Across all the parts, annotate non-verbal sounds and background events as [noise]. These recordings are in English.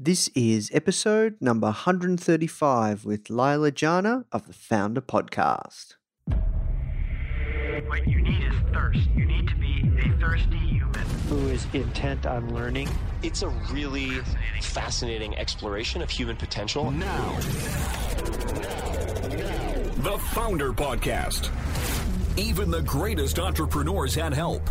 This is episode number 135 with Leila Janah of the Foundr Podcast. What you need is thirst. You need to be a thirsty human. who is intent on learning. It's a really fascinating exploration of human potential. Now. The Foundr Podcast. Even the greatest entrepreneurs had help.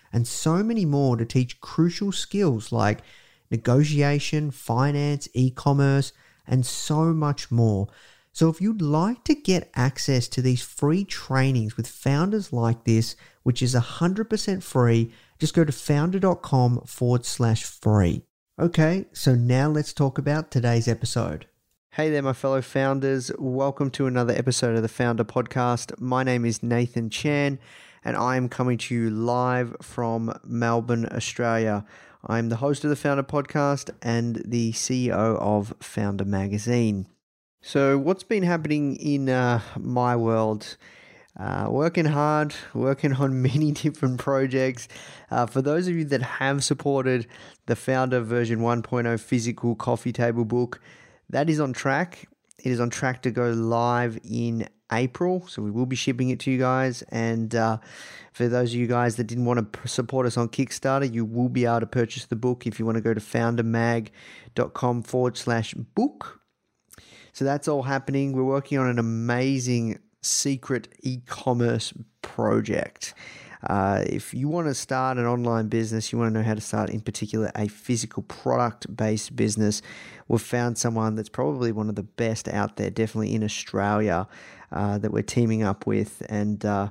and so many more to teach crucial skills like negotiation, finance, e commerce, and so much more. So, if you'd like to get access to these free trainings with founders like this, which is 100% free, just go to foundr.com forward slash free. Okay, so now let's talk about today's episode. Hey there, my fellow founders. Welcome to another episode of the Foundr Podcast. My name is Nathan Chan, and I am coming to you live from Melbourne, Australia. I'm the host of the Foundr Podcast and the CEO of Foundr Magazine. So, what's been happening in uh, my world? Uh, working hard, working on [laughs] many different projects. Uh, for those of you that have supported the Founder version 1.0 physical coffee table book, that is on track. It is on track to go live in April, so we will be shipping it to you guys. And uh, for those of you guys that didn't want to support us on Kickstarter, you will be able to purchase the book if you want to go to foundrmag.com forward slash book. So that's all happening. We're working on an amazing secret e commerce project. Uh, if you want to start an online business, you want to know how to start, in particular, a physical product based business, we've found someone that's probably one of the best out there, definitely in Australia, uh, that we're teaming up with. And uh,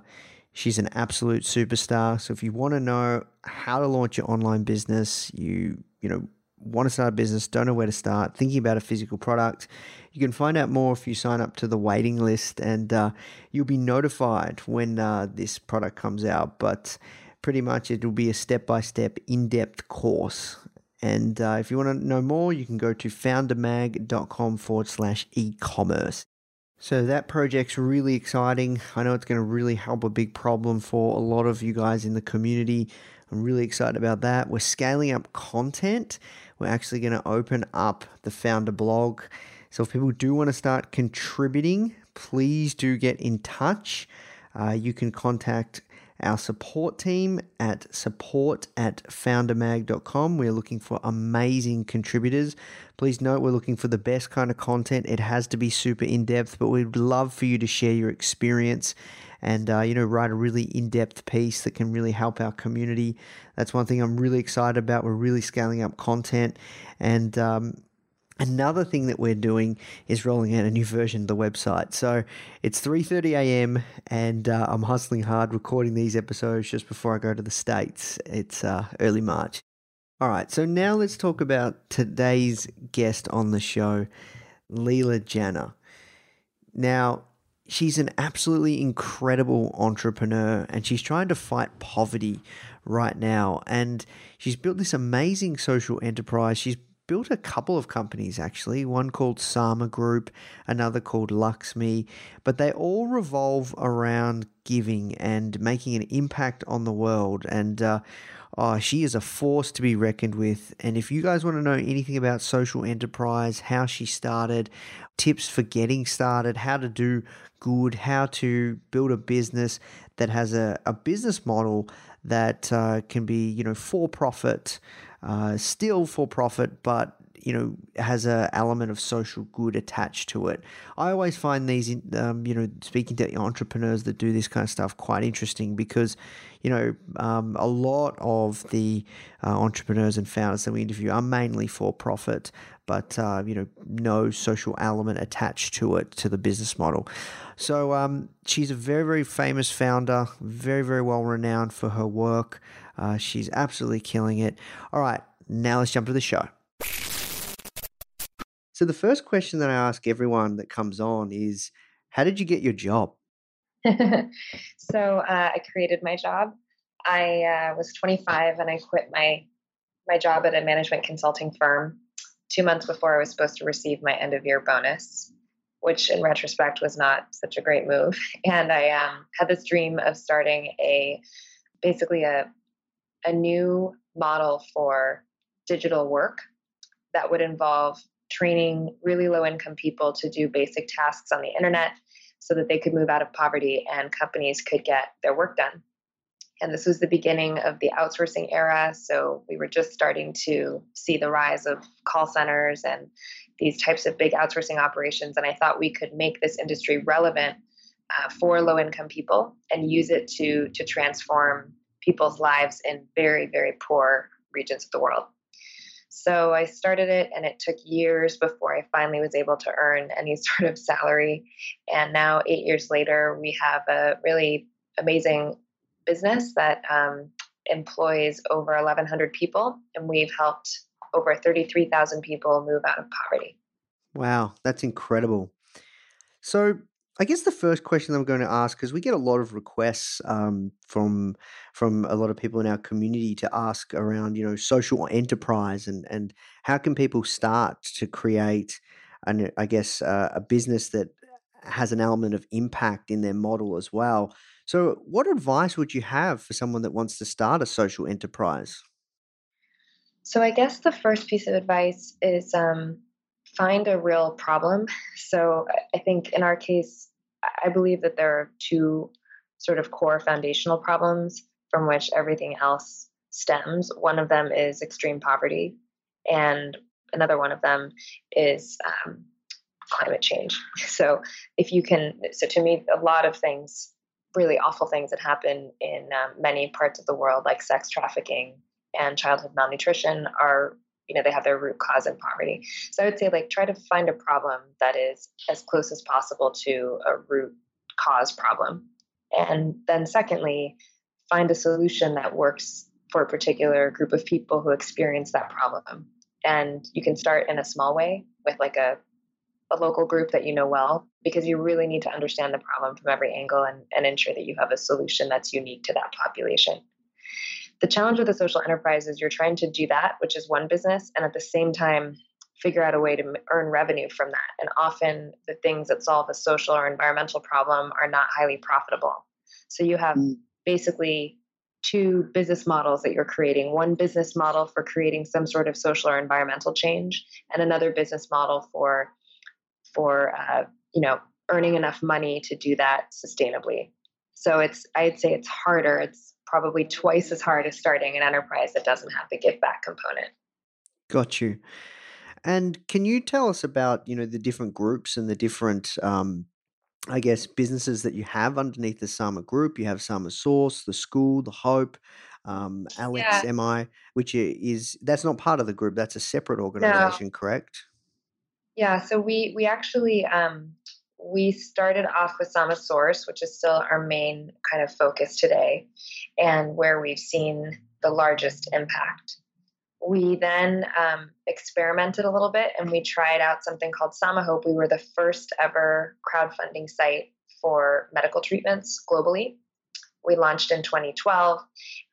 she's an absolute superstar. So if you want to know how to launch your online business, you, you know, want to start a business, don't know where to start, thinking about a physical product, you can find out more if you sign up to the waiting list and uh, you'll be notified when uh, this product comes out. But pretty much it will be a step by step, in depth course. And uh, if you want to know more, you can go to foundrmag.com forward slash e commerce. So that project's really exciting. I know it's going to really help a big problem for a lot of you guys in the community. I'm really excited about that. We're scaling up content. We're actually going to open up the founder blog. So if people do want to start contributing, please do get in touch. Uh, you can contact our support team at support at foundrmag.com. We're looking for amazing contributors. Please note we're looking for the best kind of content. It has to be super in depth, but we'd love for you to share your experience and uh, you know write a really in-depth piece that can really help our community. That's one thing I'm really excited about. We're really scaling up content and. Um, Another thing that we're doing is rolling out a new version of the website. So it's 3:30 a.m. and uh, I'm hustling hard recording these episodes just before I go to the states. It's uh, early March. All right, so now let's talk about today's guest on the show, Leila Janah. Now, she's an absolutely incredible entrepreneur and she's trying to fight poverty right now. And she's built this amazing social enterprise. She's built a couple of companies actually, one called Sama Group, another called Luxme, but they all revolve around giving and making an impact on the world. And uh, oh, she is a force to be reckoned with. And if you guys want to know anything about social enterprise, how she started, tips for getting started, how to do good, how to build a business that has a, a business model that uh, can be, you know, for profit, uh, still for profit, but you know has a element of social good attached to it. I always find these, um, you know, speaking to entrepreneurs that do this kind of stuff quite interesting because, you know, um, a lot of the uh, entrepreneurs and founders that we interview are mainly for profit, but uh, you know, no social element attached to it to the business model. So um, she's a very very famous founder, very very well renowned for her work. Uh, she's absolutely killing it. All right, now let's jump to the show. So the first question that I ask everyone that comes on is, how did you get your job? [laughs] so uh, I created my job. I uh, was 25 and I quit my my job at a management consulting firm two months before I was supposed to receive my end of year bonus, which in retrospect was not such a great move. [laughs] And I um, had this dream of starting a basically a a new model for digital work that would involve training really low income people to do basic tasks on the internet so that they could move out of poverty and companies could get their work done. And this was the beginning of the outsourcing era. So we were just starting to see the rise of call centers and these types of big outsourcing operations. And I thought we could make this industry relevant uh, for low income people and use it to, to transform people's lives in very, very poor regions of the world. So I started it, and it took years before I finally was able to earn [laughs] any sort of salary. And now, eight years later, we have a really amazing business that um, employs over 1,100 people, and we've helped over 33,000 people move out of poverty. Wow, that's incredible. So, I guess the first question I'm going to ask, because we get a lot of requests um, from from a lot of people in our community to ask around, you know, social enterprise and and how can people start to create, an, I guess, uh, a business that has an element of impact in their model as well. So, what advice would you have for someone that wants to start a social enterprise? So, I guess the first piece of advice is um, find a real problem. [laughs] So, I think in our case, I believe that there are two sort of core foundational problems from which everything else stems. One of them is extreme poverty, and another one of them is um, climate change. [laughs] So, if you can, so to me, a lot of things, really awful things that happen in um, many parts of the world, like sex trafficking and childhood malnutrition, are you know they have their root cause in poverty. So i would say like try to find a problem that is as close as possible to a root cause problem. And then secondly find a solution that works for a particular group of people who experience that problem. And you can start in a small way with like a a local group that you know well because you really need to understand the problem from every angle and, and ensure that you have a solution that's unique to that population the challenge with a social enterprise is you're trying to do that, which is one business, and at the same time, figure out a way to earn revenue from that. And often the things that solve a social or environmental problem are not highly profitable. So you have mm. basically two business models that you're creating one business model for creating some sort of social or environmental change and another business model for for uh, you know earning enough money to do that sustainably so it's i'd say it's harder it's probably twice as hard as starting an enterprise that doesn't have the give back component. Got you. And can you tell us about you know the different groups and the different um, I guess businesses that you have underneath the Sama Group? You have Samasource, the school, the Hope, um, Alex yeah. MI, which is that's not part of the group. That's a separate organization, no. correct? Yeah. So we we actually um, we started off with Samasource, which is still our main kind of focus today, and where we've seen the largest impact. We then um, experimented a little bit and we tried out something called Samahope. We were the first ever crowdfunding site for medical treatments globally. We launched in 2012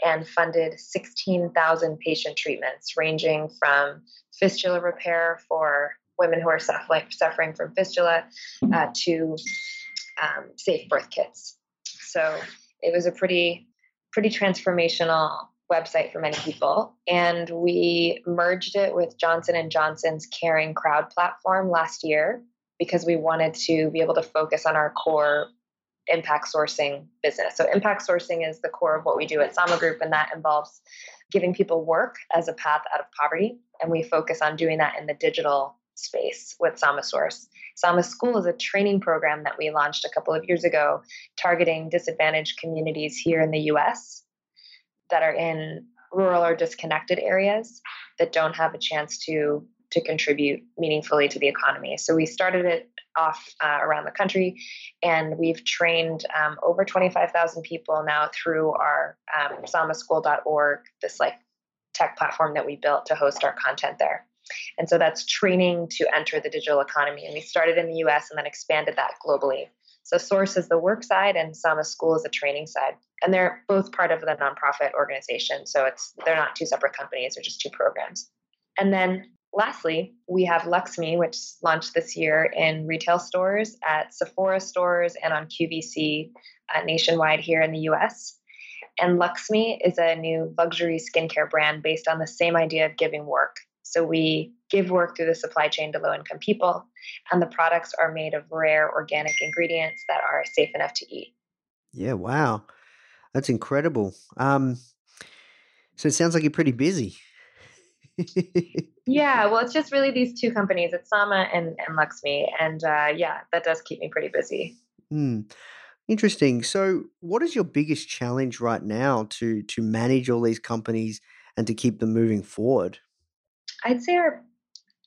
and funded 16,000 patient treatments, ranging from fistula repair for women who are suffering, suffering from fistula uh, to um, safe birth kits. So it was a pretty pretty transformational website for many people and we merged it with johnson & johnson's caring crowd platform last year because we wanted to be able to focus on our core impact sourcing business. So, impact sourcing is the core of what we do at Sama Group, and that involves giving people work as a path out of poverty. And we focus on doing that in the digital space with Samasource. Sama School is a training program that we launched a couple of years ago targeting disadvantaged communities here in the US that are in rural or disconnected areas that don't have a chance to to contribute meaningfully to the economy. So we started it off uh, around the country, and we've trained um, over 25,000 people now through our um, samaschool.org, this like tech platform that we built to host our content there. And so that's training to enter the digital economy. And we started in the US and then expanded that globally. So Source is the work side and Samaschool is the training side. And they're both part of the nonprofit organization. So it's they're not two separate companies, they're just two programs. And then lastly, we have Luxme, which launched this year in retail stores at Sephora stores and on QVC uh, nationwide here in the US. And Luxme is a new luxury skincare brand based on the same idea of giving work. So we give work through the supply chain to low income people, and the products are made of rare organic ingredients that are safe enough to eat. Yeah, wow. That's incredible. Um, so it sounds like you're pretty busy. [laughs] yeah, well, it's just really these two companies, it's Sama and, and Luxme. And uh, yeah, that does keep me pretty busy. Hmm. Interesting. So, what is your biggest challenge right now to to manage all these companies and to keep them moving forward? I'd say our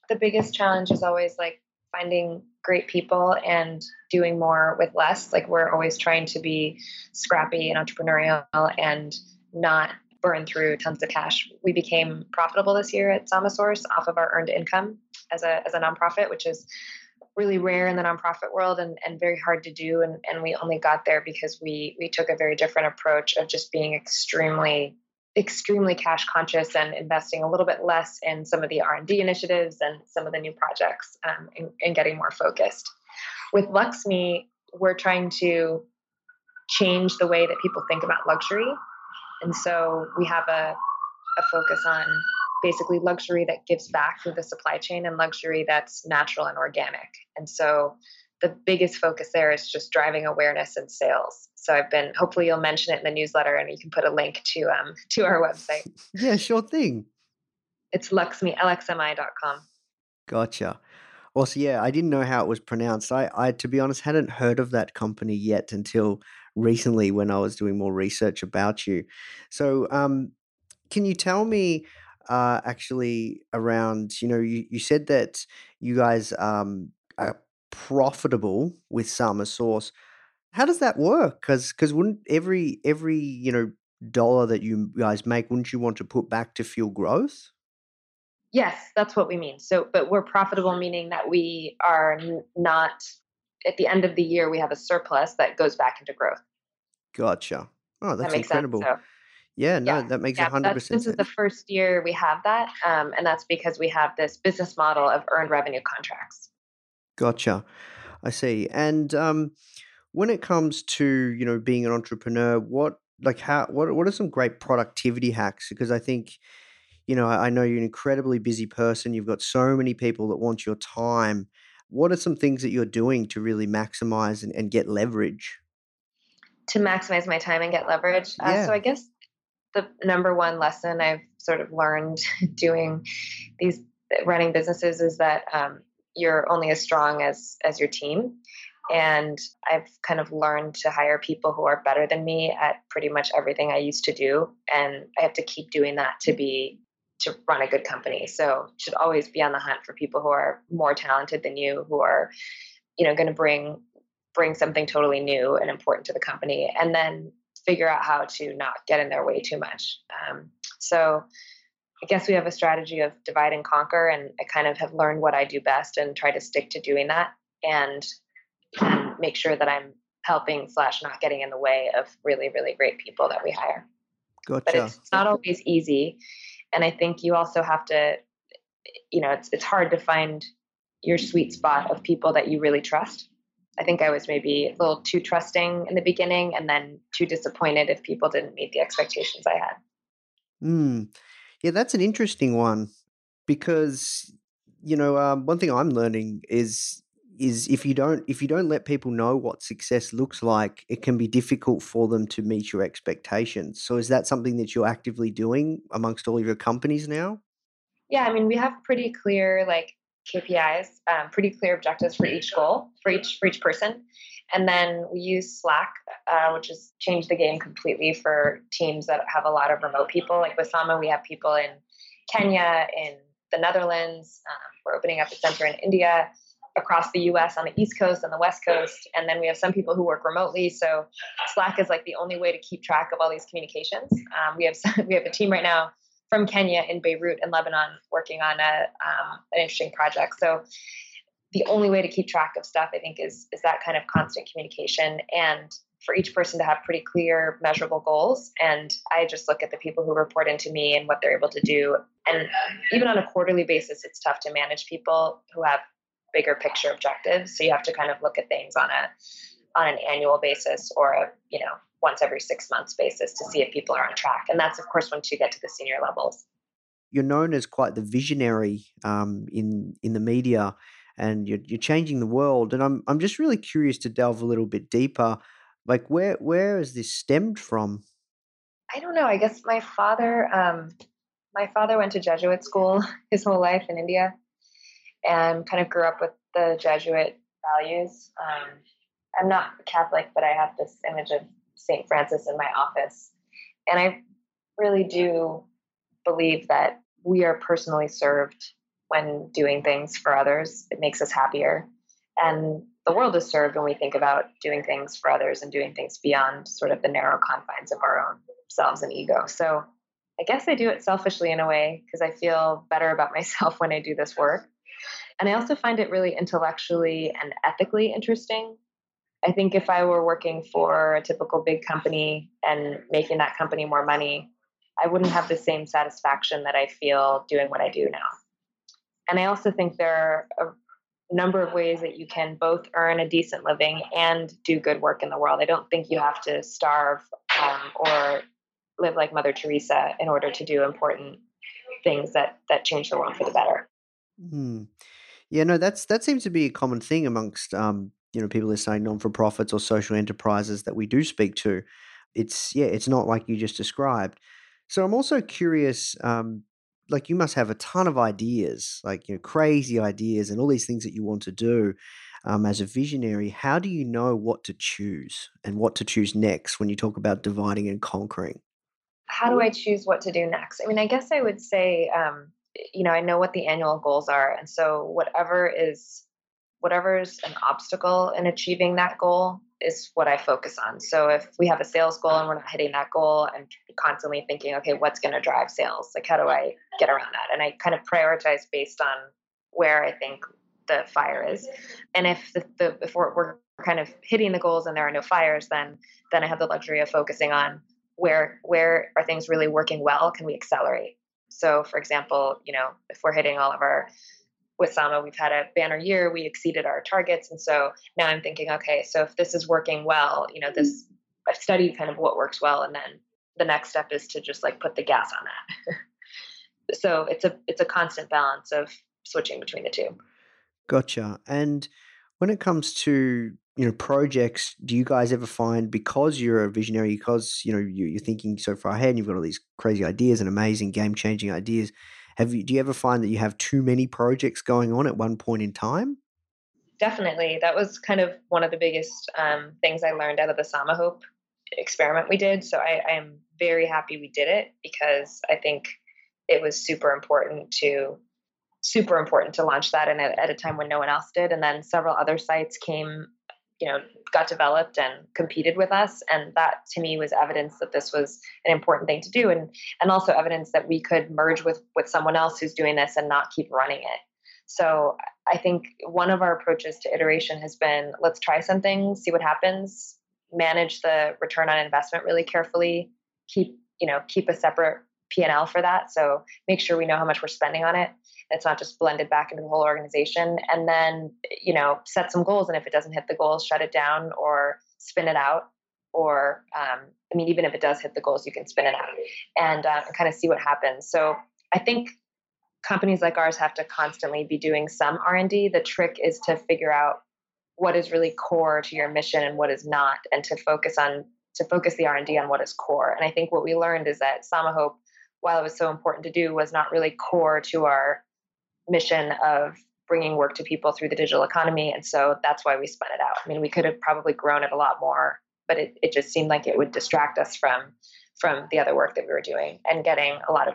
the biggest challenge is always like finding great people and doing more with less. Like we're always trying to be scrappy and entrepreneurial and not burn through tons of cash. We became profitable this year at Source off of our earned income as a as a nonprofit, which is really rare in the nonprofit world and, and very hard to do. And, and we only got there because we we took a very different approach of just being extremely extremely cash conscious and investing a little bit less in some of the r&d initiatives and some of the new projects um, and, and getting more focused. With luxme we're trying to change the way that people think about luxury. And so we have a, a focus on basically luxury that gives back through the supply chain and luxury that's natural and organic. And so the biggest focus there is just driving awareness and sales. So I've been hopefully you'll mention it in the newsletter and you can put a link to um [laughs] to our website. Yeah, sure thing. It's luxme lxmi.com. Gotcha. Also, yeah, I didn't know how it was pronounced. I, I, to be honest, hadn't heard of that company yet until recently when I was doing more research about you. So, um, can you tell me, uh, actually around, you know, you, you said that you guys um are profitable with Samasource. How does that work? Because because wouldn't every every you know dollar that you guys make, wouldn't you want to put back to fuel growth? Yes, that's what we mean. So, but we're profitable, meaning that we are not at the end of the year we have a surplus that goes back into growth. Gotcha. Oh, that's that incredible. sense. So, Yeah, no, yeah, that makes yeah. hundred That's percent this is the first year we have that, um, and that's because we have this business model of earned revenue contracts. Gotcha. I see. And um, when it comes to you know being an entrepreneur, what like how what what are some great productivity hacks? Because I think you know I know you're an incredibly busy person. You've got so many people that want your time. What are some things that you're doing to really maximize and, and get leverage? to maximize my time and get leverage. Uh, so I guess the number one lesson I've sort of learned [laughs] doing these running businesses is that um, you're only as strong as as your team. And I've kind of learned to hire people who are better than me at pretty much everything I used to do, and I have to keep doing that to be to run a good company. So should always be on the hunt for people who are more talented than you, who are you know going to bring bring something totally new and important to the company and then figure out how to not get in their way too much. Um, so i guess we have a strategy of divide and conquer and i kind of have learned what i do best and try to stick to doing that. And, and make sure that i'm helping slash not getting in the way of really really great people that we hire Gotcha. but it's not always easy and i think you also have to you know it's, it's hard to find your sweet spot of people that you really trust i think i was maybe a little too trusting in the beginning and then too disappointed if people didn't meet the expectations i had Mm. Yeah, that's an interesting one because, you know, um, one thing I'm learning is, is if you don't if you don't let people know what success looks like, it can be difficult for them to meet your expectations. So is that something that you're actively doing amongst all of your companies now? Yeah, I mean, we have pretty clear like KPIs, um, pretty clear objectives for each goal for each for each person, and then we use Slack, uh, which has changed the game completely for teams that have a lot of remote people. Like with Sama, we have people in Kenya, in the Netherlands. Um, we're opening up a center in India, across the US on the East Coast and the West Coast. And then we have some people who work remotely. So Slack is like the only way to keep track of all these communications. Um, we have [laughs] we have a team right now from Kenya in Beirut and Lebanon working on a um, an interesting project. So the only way to keep track of stuff, I think, is is that kind of constant communication and for each person to have pretty clear, measurable goals. And I just look at the people who report into me and what they're able to do. And even on a quarterly basis, it's tough to manage people who have bigger picture objectives. So you have to kind of look at things on a on an annual basis or a you know once every six months basis to see if people are on track. And that's of course once you get to the senior levels. You're known as quite the visionary um, in in the media, and you're you're changing the world. And I'm I'm just really curious to delve a little bit deeper. Like where where has this stemmed from? I don't know. I guess my father um, my father went to Jesuit school [laughs] his whole life in India, and kind of grew up with the Jesuit values. Um, I'm not Catholic, but I have this image of St. Francis in my office. And I really do believe that we are personally served when doing things for others. It makes us happier. And the world is served when we think about doing things for others and doing things beyond sort of the narrow confines of our own selves and ego. So I guess I do it selfishly in a way because I feel better about [laughs] myself when I do this work. And I also find it really intellectually and ethically interesting. I think if I were working for a typical big company and making that company more money, I wouldn't have the same satisfaction that I feel doing what I do now. And I also think there are a number of ways that you can both earn a decent living and do good work in the world. I don't think you have to starve um, or live like Mother Teresa in order to do important things that that change the world for the better. Hmm. Yeah, no, that's that seems to be a common thing amongst um, you know people that say non for profits or social enterprises that we do speak to. It's yeah, it's not like you just described. So I'm also curious. Um, like you must have a ton of ideas, like you know, crazy ideas, and all these things that you want to do. Um, as a visionary, how do you know what to choose and what to choose next when you talk about dividing and conquering? How do I choose what to do next? I mean, I guess I would say um, you know, I know what the annual goals are. And so whatever is whatever's an obstacle in achieving that goal is what I focus on. So if we have a sales goal and we're not hitting that goal, I'm constantly thinking, okay, what's going to drive sales? Like, how do I get around that? And I kind of prioritize based on where I think the fire is. And if the, the if we're, we're kind of hitting the goals and there are no fires, then then I have the luxury of focusing on where where are things really working well? Can we accelerate? So, for example, you know, if we're hitting all of our with Sama, we've had a banner year, we exceeded our targets. And so now I'm thinking, okay, so if this is working well, you know, mm. this I've studied kind of what works well, and then the next step is to just like put the gas on that. [laughs] so it's a it's a constant balance of switching between the two. Gotcha. And when it comes to you know projects do you guys ever find because you're a visionary because you know you, are thinking so far ahead and you've got all these crazy ideas and amazing game changing ideas have you do you ever find that you have too many projects going on at one point in time? Definitely. That was kind of one of the biggest um, things i learned out of the Samahope experiment we did. So I, I am very happy we did it because i think it was super important to super important to launch that and at a time when no one else did. And then several other sites came you know got developed and competed with us. And that to me was evidence that this was an important thing to do. And and also evidence that we could merge with with someone else who's doing this and not keep running it. So i think one of our approaches to iteration has been let's try something see what happens manage the return on investment really carefully keep you know keep a separate p&l for that. So make sure we know how much we're spending on it it's not just blended back into the whole organization. And then, you know, set some goals. And if it doesn't hit the goals, shut it down or spin it out. Or, um, I mean, even if it does hit the goals, you can spin it out and, uh, and kind of see what happens. So I think companies like ours have to constantly be doing some R&D. The trick is to figure out what is really core to your mission and what is not, and to focus on to focus the R&D on what is core. And I think what we learned is that Samahope, while it was so important to do, was not really core to our mission of bringing work to people through the digital economy. And so that's why we spun it out. I mean, we could have probably grown it a lot more, but it, it just seemed like it would distract us from from the other work that we were doing and getting a lot of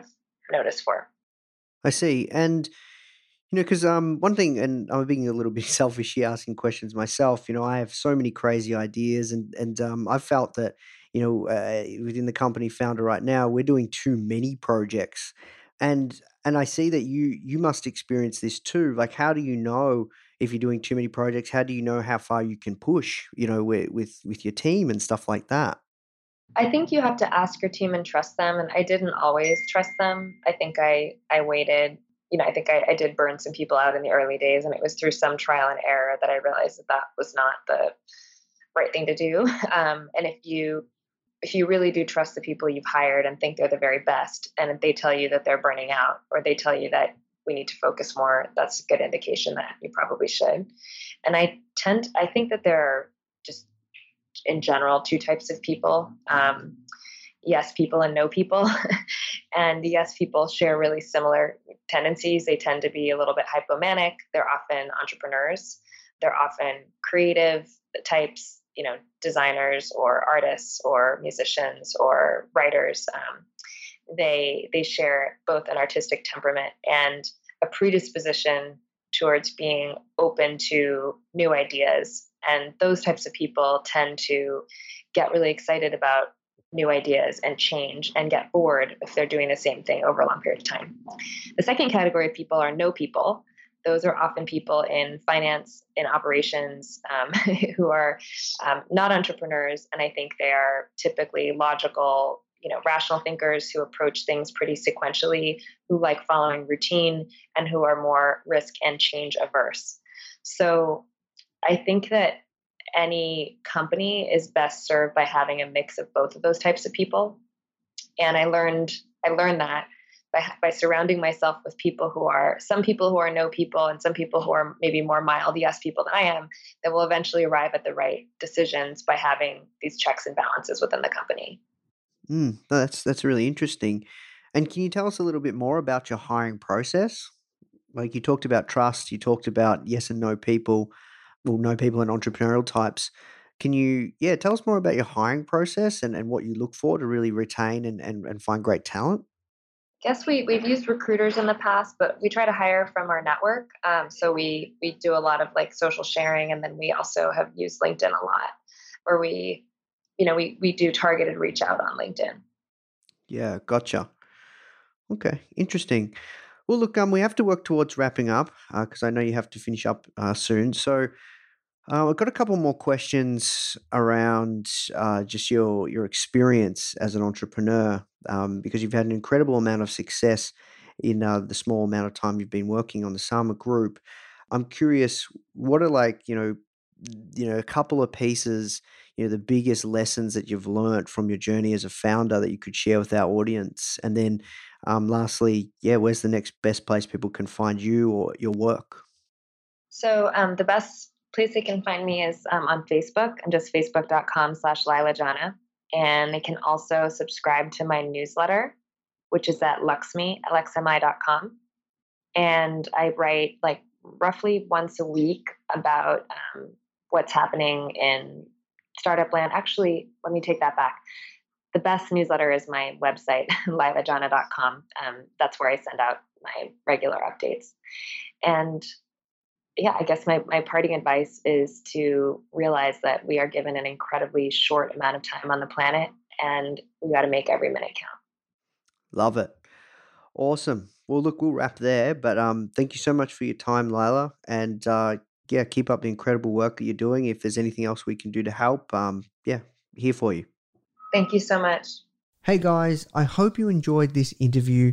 notice for. I see. And you know, because um, one thing, and I'm being a little [laughs] bit selfish here, asking questions myself. You know, I have so many crazy ideas, and and um, I've felt that you know uh, within the company founder right now, we're doing too many projects, and and I see that you you must experience this too. Like, how do you know if you're doing too many projects? How do you know how far you can push? You know, with with, with your team and stuff like that. I think you have to ask your team and trust them. And I didn't always trust them. I think I I waited you know, I think I, I, did burn some people out in the early days, and it was through some trial and error that I realized that that was not the right thing to do. [laughs] Um, and if you if you really do trust the people you've hired and think they're the very best, and they tell you that they're burning out, or they tell you that we need to focus more, that's a good indication that you probably should. And I tend, I think that there are just in general two types of people. Um, yes people and no people. [laughs] and yes people share really similar tendencies. They tend to be a little bit hypomanic. They're often entrepreneurs. They're often creative types, you know, designers or artists or musicians or writers. Um, they they share both an artistic temperament and a predisposition towards being open to new ideas. And those types of people tend to get really excited about new ideas and change and get bored if they're doing the same thing over a long period of time. The second category of people are no people. Those are often people in finance, in operations, um, [laughs] who are um, not entrepreneurs, and I think they are typically logical, you know, rational thinkers who approach things pretty sequentially, who like following routine, and who are more risk and change averse. So, I think that any company is best served by having a mix of both of those types of people. And I learned I learned that by by surrounding myself with people who are some people who are no people and some people who are maybe more mild yes people than I am that will eventually arrive at the right decisions by having these checks and balances within the company. Mm, that's that's really interesting. And can you tell us a little bit more about your hiring process? Like you talked about trust, you talked about yes and no people well, know people and entrepreneurial types. Can you, yeah, tell us more about your hiring process and, and what you look for to really retain and, and, and find great talent? Guess we, we've used recruiters in the past, but we try to hire from our network. Um, so we, we do a lot of like social sharing, and then we also have used LinkedIn a lot where we, you know, we, we do targeted reach out on LinkedIn. Yeah, gotcha. Okay, interesting. Well, look, um, we have to work towards wrapping up because uh, I know you have to finish up uh, soon. So, uh, I've got a couple more questions around uh, just your your experience as an entrepreneur, um, because you've had an incredible amount of success in uh, the small amount of time you've been working on the Sama Group. I'm curious, what are like you know, you know, a couple of pieces, you know, the biggest lessons that you've learned from your journey as a founder that you could share with our audience, and then um, lastly, yeah, where's the next best place people can find you or your work? So um, the best place they can find me is um, on Facebook. I'm just facebook.com slash Leila Janah. And they can also subscribe to my newsletter, which is at luxmi, lxmi.com. And I write like roughly once a week about um, what's happening in startup land. Actually, let me take that back. The best newsletter is my website, [laughs] leilajanah.com. Um, that's where I send out my regular updates. And yeah, I guess my, my parting advice is to realize that we are given an incredibly short amount of time on the planet and we got to make every minute count. Love it. Awesome. Well, look, we'll wrap there, but um, thank you so much for your time, Leila. And uh, yeah, keep up the incredible work that you're doing. If there's anything else we can do to help, um, yeah, here for you. Thank you so much. Hey guys, I hope you enjoyed this interview